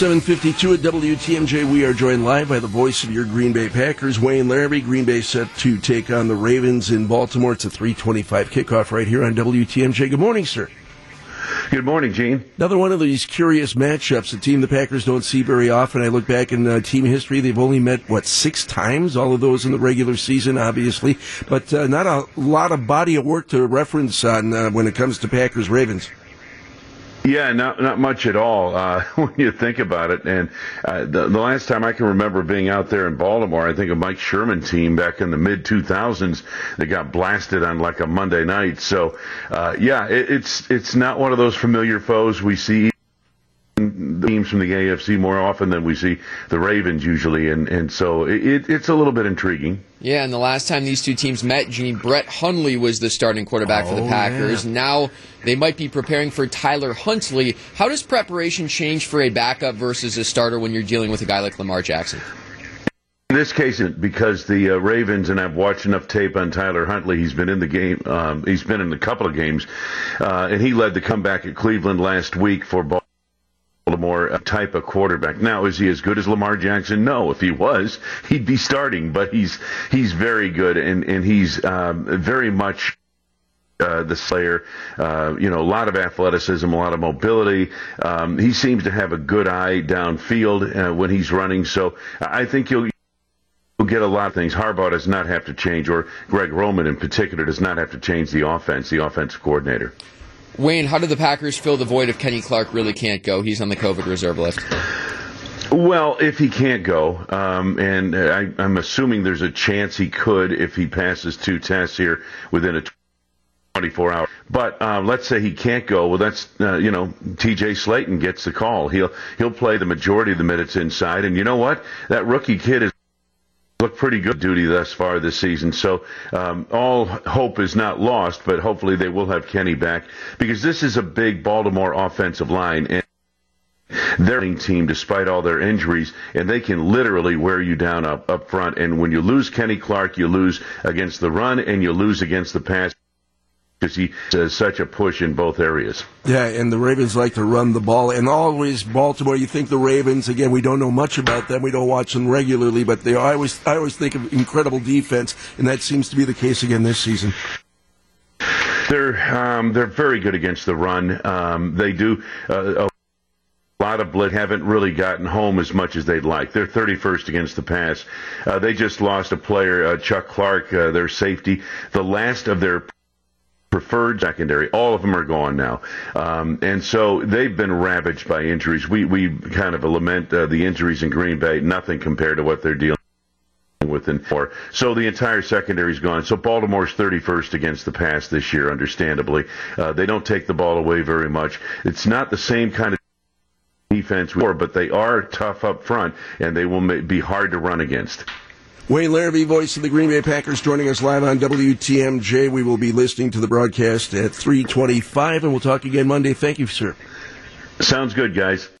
752 at WTMJ. We are joined live by the voice of your Green Bay Packers, Wayne Larrivee. Green Bay set to take on the Ravens in Baltimore. It's a 325 kickoff right here on WTMJ. Good morning, sir. Good morning, Gene. Another one of these curious matchups, a team the Packers don't see very often. I look back in uh, team history, they've only met, what, six times? All of those in the regular season, obviously. But uh, not a lot of body of work to reference on uh, when it comes to Packers Ravens. Yeah, not not much at all uh, when you think about it. And uh, the, the last time I can remember being out there in Baltimore, I think of Mike Sherman team back in the mid 2000s that got blasted on like a Monday night. So uh, yeah, it, it's it's not one of those familiar foes we see teams from the AFC more often than we see the Ravens usually, and and so it, it's a little bit intriguing. Yeah, and the last time these two teams met, Gene Brett Hundley was the starting quarterback oh, for the oh, Packers. Yeah. Now they might be preparing for Tyler Huntley. How does preparation change for a backup versus a starter when you're dealing with a guy like Lamar Jackson? In this case, because the uh, Ravens, and I've watched enough tape on Tyler Huntley, he's been in the game, um, he's been in a couple of games, uh, and he led the comeback at Cleveland last week for Baltimore. Baltimore type of quarterback. Now, is he as good as Lamar Jackson? No. If he was, he'd be starting. But he's he's very good, and and he's um, very much uh, the slayer. Uh, you know, a lot of athleticism, a lot of mobility. Um, he seems to have a good eye downfield uh, when he's running. So I think you'll. You'll get a lot of things. Harbaugh does not have to change, or Greg Roman in particular does not have to change the offense, the offensive coordinator. Wayne, how do the Packers fill the void if Kenny Clark really can't go? He's on the COVID reserve list. Well, if he can't go, um, and I, am assuming there's a chance he could if he passes two tests here within a 24 hours. But uh, let's say he can't go. Well, that's uh, you know T.J. Slaton gets the call. He'll he'll play the majority of the minutes inside, and you know what? That rookie kid is looked pretty good duty thus far this season. So um, all hope is not lost, but hopefully they will have Kenny back because this is a big Baltimore offensive line. And their team despite all their injuries and they can literally wear you down up up front and when you lose Kenny Clark you lose against the run and you lose against the pass because he does such a push in both areas. Yeah, and the Ravens like to run the ball, and always Baltimore. You think the Ravens again? We don't know much about them. We don't watch them regularly, but they I always I always think of incredible defense, and that seems to be the case again this season. They're um, they're very good against the run. Um, they do. Uh, a lot of blitz haven't really gotten home as much as they'd like. They're 31st against the pass. Uh, they just lost a player, uh, Chuck Clark, uh, their safety, the last of their preferred secondary. All of them are gone now, um, and so they've been ravaged by injuries. We we kind of lament uh, the injuries in Green Bay. Nothing compared to what they're dealing with in four. So the entire secondary is gone. So Baltimore's 31st against the pass this year. Understandably, uh, they don't take the ball away very much. It's not the same kind of defense, but they are tough up front, and they will be hard to run against. Wayne Larrivee, voice of the Green Bay Packers, joining us live on WTMJ. We will be listening to the broadcast at 325, and we'll talk again Monday. Thank you, sir. Sounds good, guys.